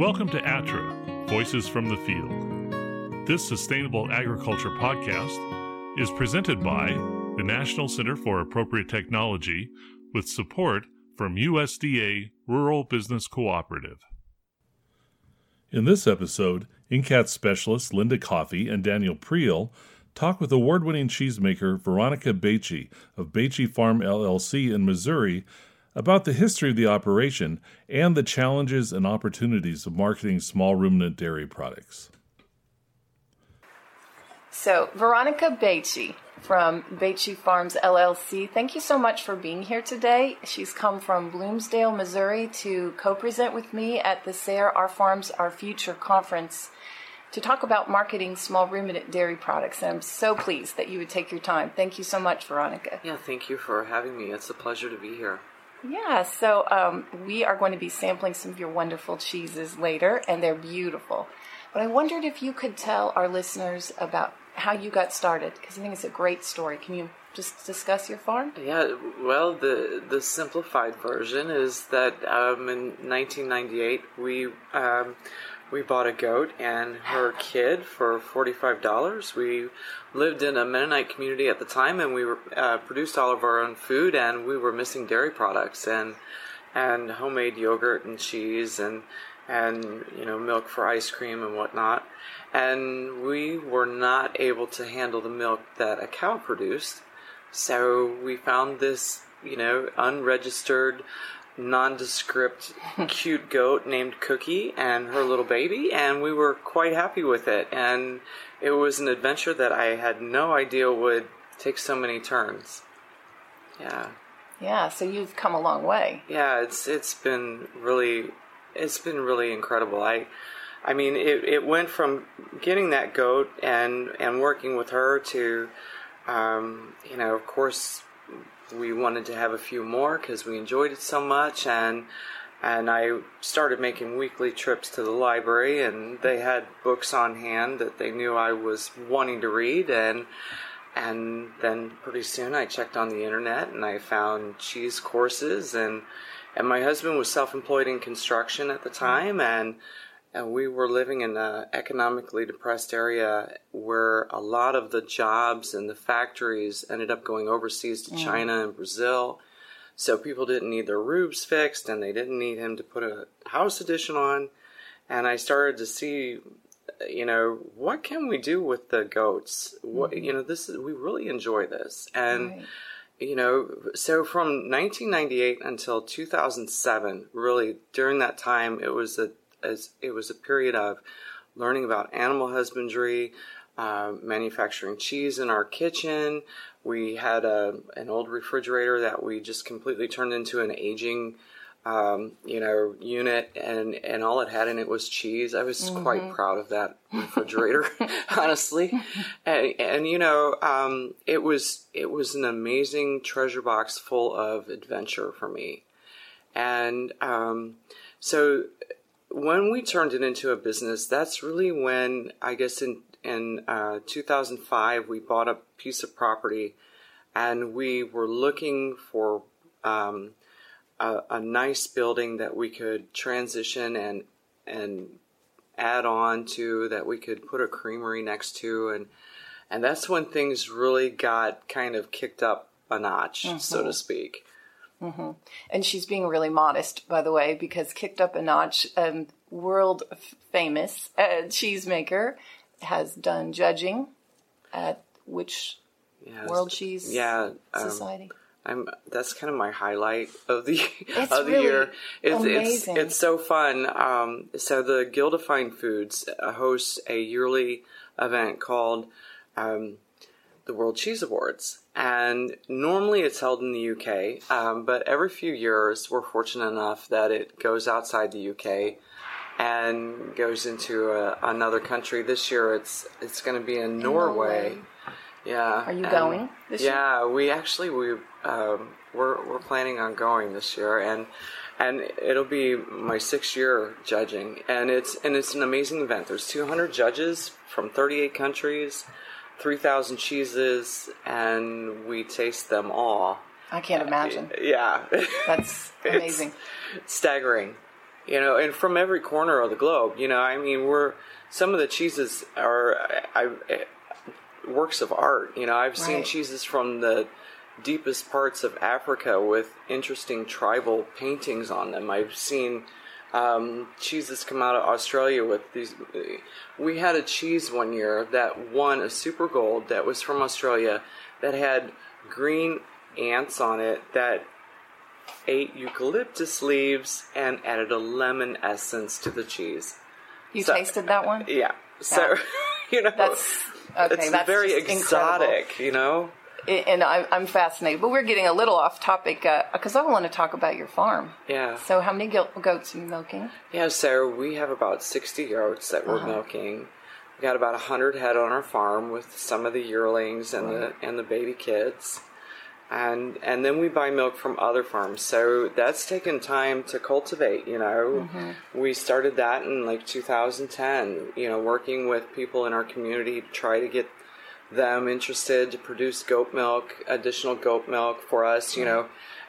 Welcome to ATTRA, Voices from the Field. This sustainable agriculture podcast is presented by the National Center for Appropriate Technology with support from USDA Rural Business Cooperative. In this episode, NCAT specialists Linda Coffey and Daniel Priel talk with award winning cheesemaker Veronica Baetje of Baetje Farm LLC in Missouri about the history of the operation and the challenges and opportunities of marketing small ruminant dairy products. So, Veronica Baetje from Baetje Farms LLC, thank you so much for being here today. She's come from Bloomsdale, Missouri to co present with me at the SARE Our Farms, Our Future conference to talk about marketing small ruminant dairy products. And I'm so pleased that you would take your time. Thank you so much, Veronica. Yeah, thank you for having me. It's a pleasure to be here. Yeah, so um, we are going to be sampling some of your wonderful cheeses later, and they're beautiful. But I wondered if you could tell our listeners about how you got started, because I think it's a great story. Can you just discuss your farm? Yeah, well, the the simplified version is that um, in 1998 we um, we bought a goat and her kid for $45. We lived in a Mennonite community at the time and we were, uh, produced all of our own food and we were missing dairy products and and homemade yogurt and cheese and and you know milk for ice cream and whatnot and we were not able to handle the milk that a cow produced so we found this you know unregistered nondescript cute goat named Cookie and her little baby, and we were quite happy with it. And it was an adventure that I had no idea would take so many turns. Yeah. Yeah, so you've come a long way. Yeah, it's it's been really it's been really incredible. I I mean, it, it went from getting that goat and and working with her to um, you know, of course, we wanted to have a few more because we enjoyed it so much and and I started making weekly trips to the library and they had books on hand that they knew I was wanting to read and and then pretty soon I checked on the internet and I found cheese courses and and my husband was self-employed in construction at the time and and we were living in an economically depressed area where a lot of the jobs and the factories ended up going overseas to mm. China and Brazil. So people didn't need their roofs fixed and they didn't need him to put a house addition on. And I started to see, you know, what can we do with the goats? Mm-hmm. you know, this is, we really enjoy this. And, right. you know, so from 1998 until 2007, really during that time, it was a as it was a period of learning about animal husbandry, uh, manufacturing cheese in our kitchen. We had a, an old refrigerator that we just completely turned into an aging, um, you know, unit, and and all it had in it was cheese. I was mm-hmm. quite proud of that refrigerator, honestly, and, and you know, um, it was it was an amazing treasure box full of adventure for me, and um, so when we turned it into a business, that's really when I guess in in uh, 2005 we bought a piece of property, and we were looking for um, a, a, nice building that we could transition and and add on to that we could put a creamery next to and and that's when things really got kind of kicked up a notch, mm-hmm. so to speak. Mm-hmm. And she's being really modest, by the way, because kicked up a notch, um, world famous uh, cheesemaker has done judging at which. World Cheese yeah, um, Society. I'm that's kind of my highlight of the it's of the really year. It's, amazing. it's it's so fun. Um, so the Guild of Fine Foods hosts a yearly event called um, the World Cheese Awards. And normally it's held in the UK, um, but every few years we're fortunate enough that it goes outside the UK and goes into a, another country. This year it's it's going to be in, in Norway. Norway. Yeah. Are you going this year? Yeah, we actually we um, we're we're planning on going this year, and and it'll be my sixth year judging, and it's and it's an amazing event. There's 200 judges from 38 countries. 3,000 cheeses and we taste them all. I can't imagine. Yeah. That's amazing. staggering. you know, and from every corner of the globe. You know, I mean, we're some of the cheeses are I, I, works of art. You know, I've seen cheeses from the deepest parts of Africa with interesting tribal paintings on them. I've seen um, cheeses come out of Australia with these. We had a cheese one year that won a Super Gold that was from Australia that had green ants on it that ate eucalyptus leaves and added a lemon essence to the cheese. You So- tasted that one? Yeah. So, you know, That's okay. it's that's very just incredible. exotic, you know? And I'm, I'm fascinated. But we're getting a little off topic uh, because I want to talk about your farm. Yeah. So, how many goats are you milking? Yeah, so we have about 60 goats that we're uh-huh. milking. We got about 100 head on our farm with some of the yearlings and the and the baby kids. And and then we buy milk from other farms. So that's taken time to cultivate, you know. Mm-hmm. We started that in like 2010, you know, working with people in our community to try to get them interested to produce goat milk, additional goat milk for us, you know.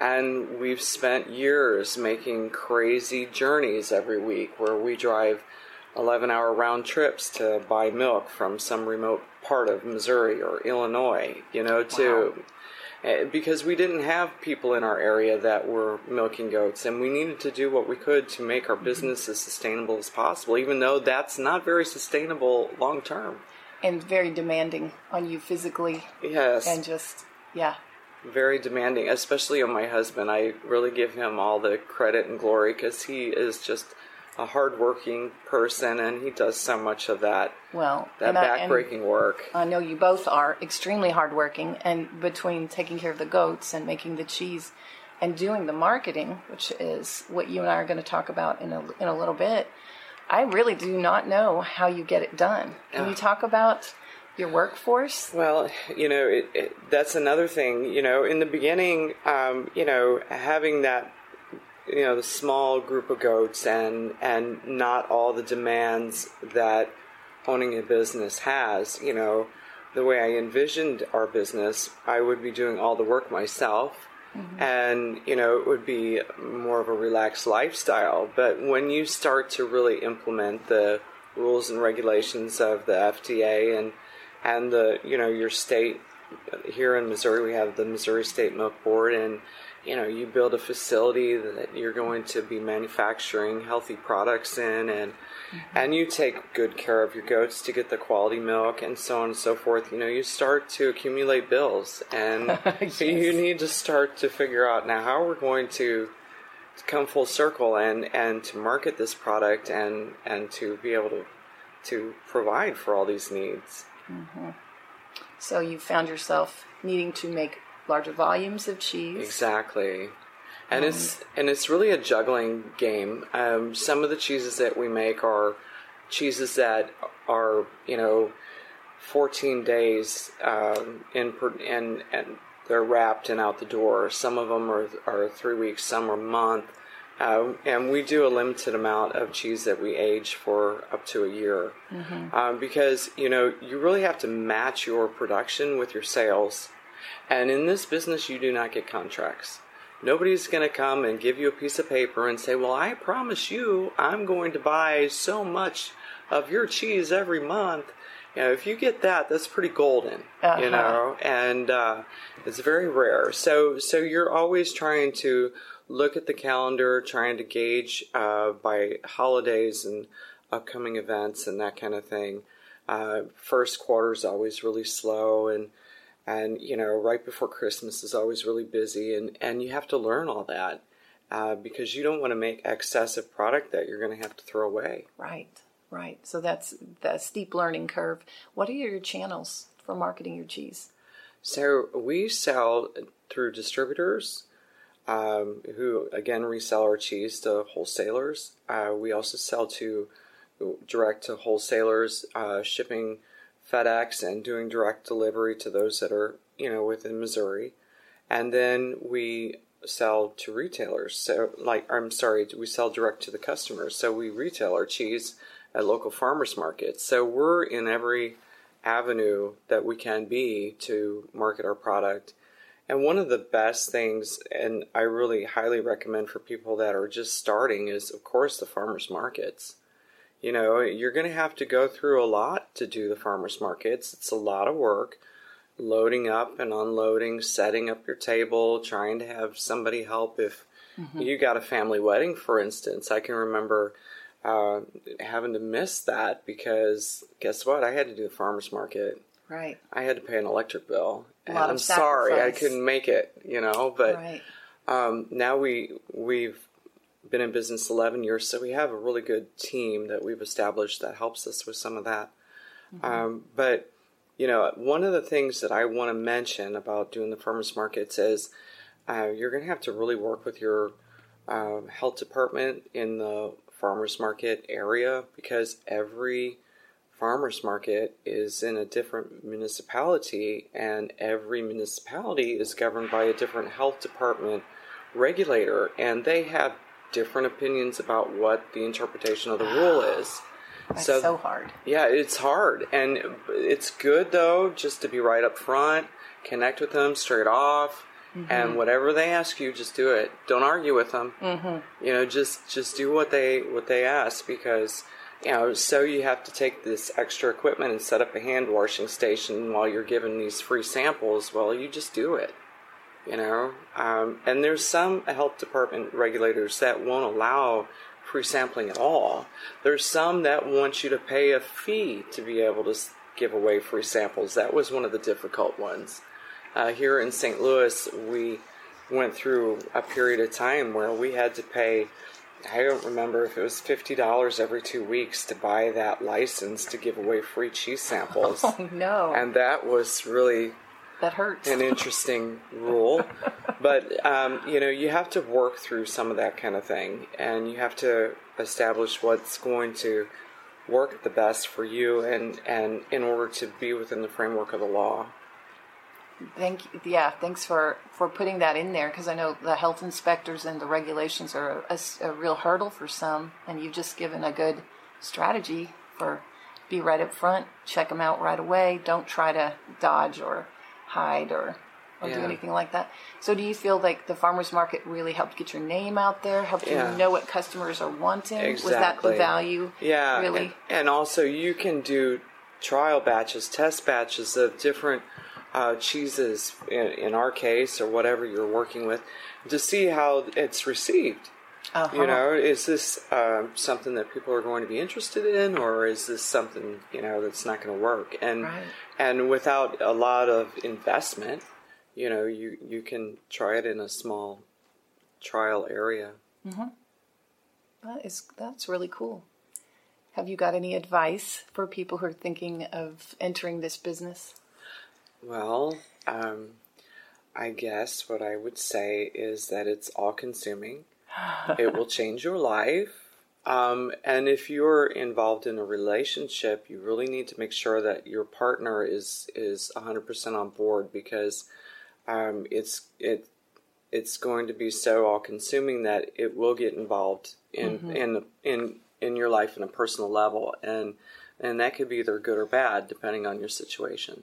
And we've spent years making crazy journeys every week where we drive 11 hour round trips to buy milk from some remote part of Missouri or Illinois, you know, to. eh, Because we didn't have people in our area that were milking goats, and we needed to do what we could to make our business as sustainable as possible, even though that's not very sustainable long term. And very demanding on you physically Yes. and just yeah. very demanding, especially on my husband. I really give him all the credit and glory because he is just a hardworking person and he does so much of that Well, that and I- and backbreaking work. I know you both are extremely hardworking, and between taking care of the goats and making the cheese and doing the marketing, which is what you and I are going to talk about in a, in a little bit, I really do not know how you get it done. Can you talk about your workforce? Well, you know, it, it, that's another thing. You know, in the beginning, um, you know, having that, you know, the small group of goats and and not all the demands that owning a business has. You know, the way I envisioned our business, I would be doing all the work myself. Mm-hmm. And you know it would be more of a relaxed lifestyle. But when you start to really implement the rules and regulations of the FDA and and the you know your state here in Missouri we have the Missouri State Milk Board and you know you build a facility that you're going to be manufacturing healthy products in and Mm-hmm. and you take good care of your goats to get the quality milk and so on and so forth. You know you start to accumulate bills and you need to start to figure out now how we're going to come full circle and and to market this product and and to be able to to provide for all these needs. Mm-hmm. So you found yourself needing to make larger volumes of cheese. Exactly. And it's and it's really a juggling game. Um, some of the cheeses that we make are cheeses that are you know 14 days um, in per- and and they're wrapped and out the door. Some of them are are three weeks, some are a month. Uh, and we do a limited amount of cheese that we age for up to a year um, because you know you really have to match your production with your sales and in this business you do not get contracts nobody's going to come and give you a piece of paper and say well i promise you i'm going to buy so much of your cheese every month. You know if you get that that's pretty golden Uh-huh. you know and uh, it's very rare. So so you're always trying to look at the calendar trying to gauge uh, by holidays and upcoming events and that kind of thing. Uh, first quarter is always really slow and and you know right before christmas is always really busy and and you have to learn all that uh, because you don't want to make excessive product that you're going to have to throw away Right, right. So that's the steep learning curve. What are your channels for marketing your cheese? so we sell through distributors um, who again resell our cheese to wholesalers uh, we also sell to direct to wholesalers uh, shipping fedex and doing direct delivery to those that are you know within missouri. And then we sell to retailers. So like i'm sorry we sell direct to the customers. So we retail our cheese at local farmers markets. So we're in every avenue that we can be to market our product. And one of the best things, and I really highly recommend for people that are just starting, is of course the farmers markets. You know, you're going to have to go through a lot to do the farmers markets. It's a lot of work, loading up and unloading, setting up your table, trying to have somebody help if mm-hmm. you got a family wedding, for instance. I can remember uh, having to miss that because guess what? I had to do the farmers market. Right. I had to pay an electric bill. A lot I'm sorry I couldn't make it, you know, but Right. um, now we we've been in business 11 years, so we have a really good team that we've established that helps us with some of that. Um, but you know, one of the things that I want to mention about doing the farmers markets is uh, you're going to have to really work with your um, health department in the farmers market area because every farmers market is in a different municipality and every municipality is governed by a different health department regulator and they have different opinions about what the interpretation of the rule is That's so, hard. yeah, it's hard, and it's good though just to be right up front, connect with them straight off, and whatever they ask you, just do it. Don't argue with them. Mm-hmm. You know, just just do what they what they ask because you know. So you have to take this extra equipment and set up a hand washing station while you're giving these free samples. Well, you just do it. You know, um, and there's some health department regulators that won't allow free sampling at all. There's some that want you to pay a fee to be able to give away free samples. That was one of the difficult ones. Uh, here in St. Louis, we went through a period of time where we had to pay. I don't remember if it was fifty dollars every two weeks to buy that license to give away free cheese samples, Oh no, and that was really that hurts. an interesting rule. But um, you know, you have to work through some of that kind of thing, and you have to establish what's going to work the best for you, and and in order to be within the framework of the law. Thank you. Yeah, thanks for for putting that in there because I know the health inspectors and the regulations are a real hurdle for some, and you've just given a good strategy for be right up front, check them out right away. Don't try to dodge or hide or or do anything like that. So, do you feel like the farmers market really helped get your name out there, helped Yeah. you know what customers are wanting? Was that the value? Yeah, really. and, and also you can do trial batches, test batches of different uh, cheeses. In, in our case, or whatever you're working with, to see how it's received. Uh-huh. You know, is this um, something that people are going to be interested in, or is this something you know that's not going to work? And Right. and without a lot of investment, you know, you you can try it in a small trial area. That is that's really cool. Have you got any advice for people who are thinking of entering this business? Well, um, I guess what I would say is that it's all consuming. It will change your life. Um, and if you're involved in a relationship, you really need to make sure that your partner is is 100% on board because um, it's it it's going to be so all consuming that it will get involved in in in in your life on a personal level and and that could be either good or bad depending on your situation.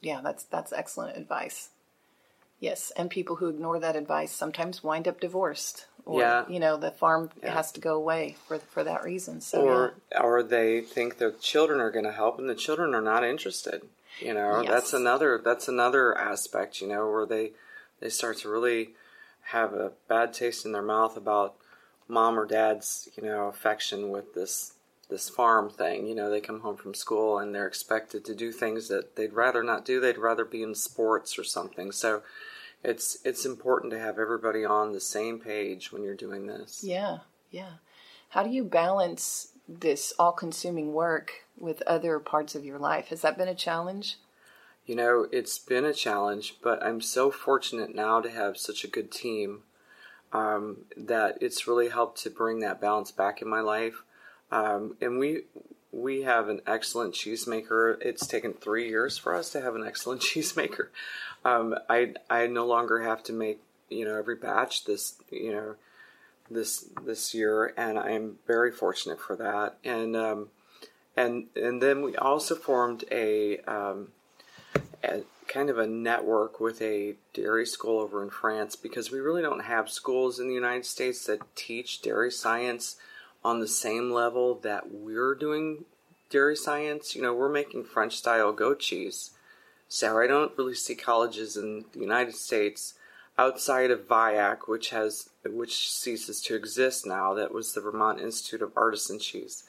Yeah, that's that's excellent advice. Yes, and people who ignore that advice sometimes wind up divorced, or Yeah. you know the farm Yeah. has to go away for for that reason. So or or they think their children are going to help and the children are not interested you know Yes. that's another that's another aspect you know where they they start to really have a bad taste in their mouth about mom or dad's you know affection with this this farm thing you know they come home from school and they're expected to do things that they'd rather not do they'd rather be in sports or something so it's it's important to have everybody on the same page when you're doing this yeah, yeah. How do you balance this all-consuming work with other parts of your life? Has that been a challenge? You know, it's been a challenge, but I'm so fortunate now to have such a good team um, that it's really helped to bring that balance back in my life. Um, and we we have an excellent cheesemaker. It's taken three years for us to have an excellent cheesemaker. Um, I I no longer have to make you know every batch this you know this this year, and I am very fortunate for that. And um, and and then we also formed a, um, a kind of a network with a dairy school over in France because we really don't have schools in the United States that teach dairy science on the same level that we're doing dairy science. You know, we're making French style goat cheese. So I don't really see colleges in the United States outside of VIAC, which has which ceases to exist now. That was the Vermont Institute of Artisan Cheese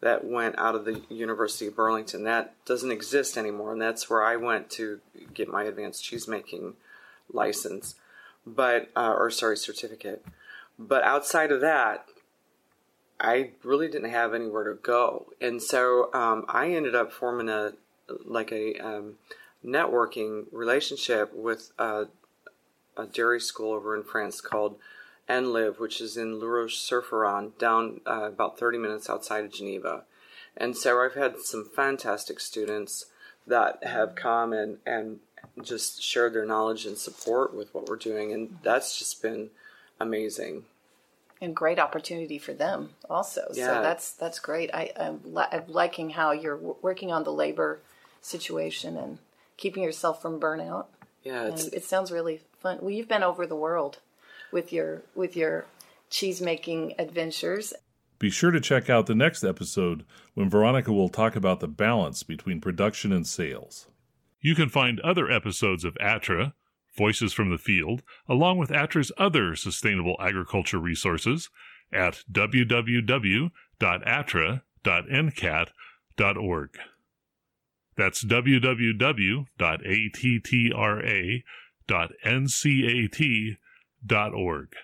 that went out of the University of Burlington. That doesn't exist anymore, and that's where I went to get my advanced cheesemaking license, but uh, or sorry certificate. But outside of that, I really didn't have anywhere to go, and so um, I ended up forming a like a um, networking relationship with a, a dairy school over in France called ENILV, which is in Le Roche-sur-Foron, down uh, about 30 minutes outside of Geneva. And so I've had some fantastic students that have come and, and just shared their knowledge and support with what we're doing, and that's just been amazing. And great opportunity for them also. Yeah. So that's that's great. I, I'm, li- I'm liking how you're w- working on the labor situation and keeping yourself from burnout. Yeah, it sounds really fun. Well, you've been over the world with your with your cheese making adventures. Be sure to check out the next episode when Veronica will talk about the balance between production and sales. You can find other episodes of ATTRA, Voices from the Field, along with ATTRA's other sustainable agriculture resources at www.attra.ncat.org. That's www.attra.ncat.org.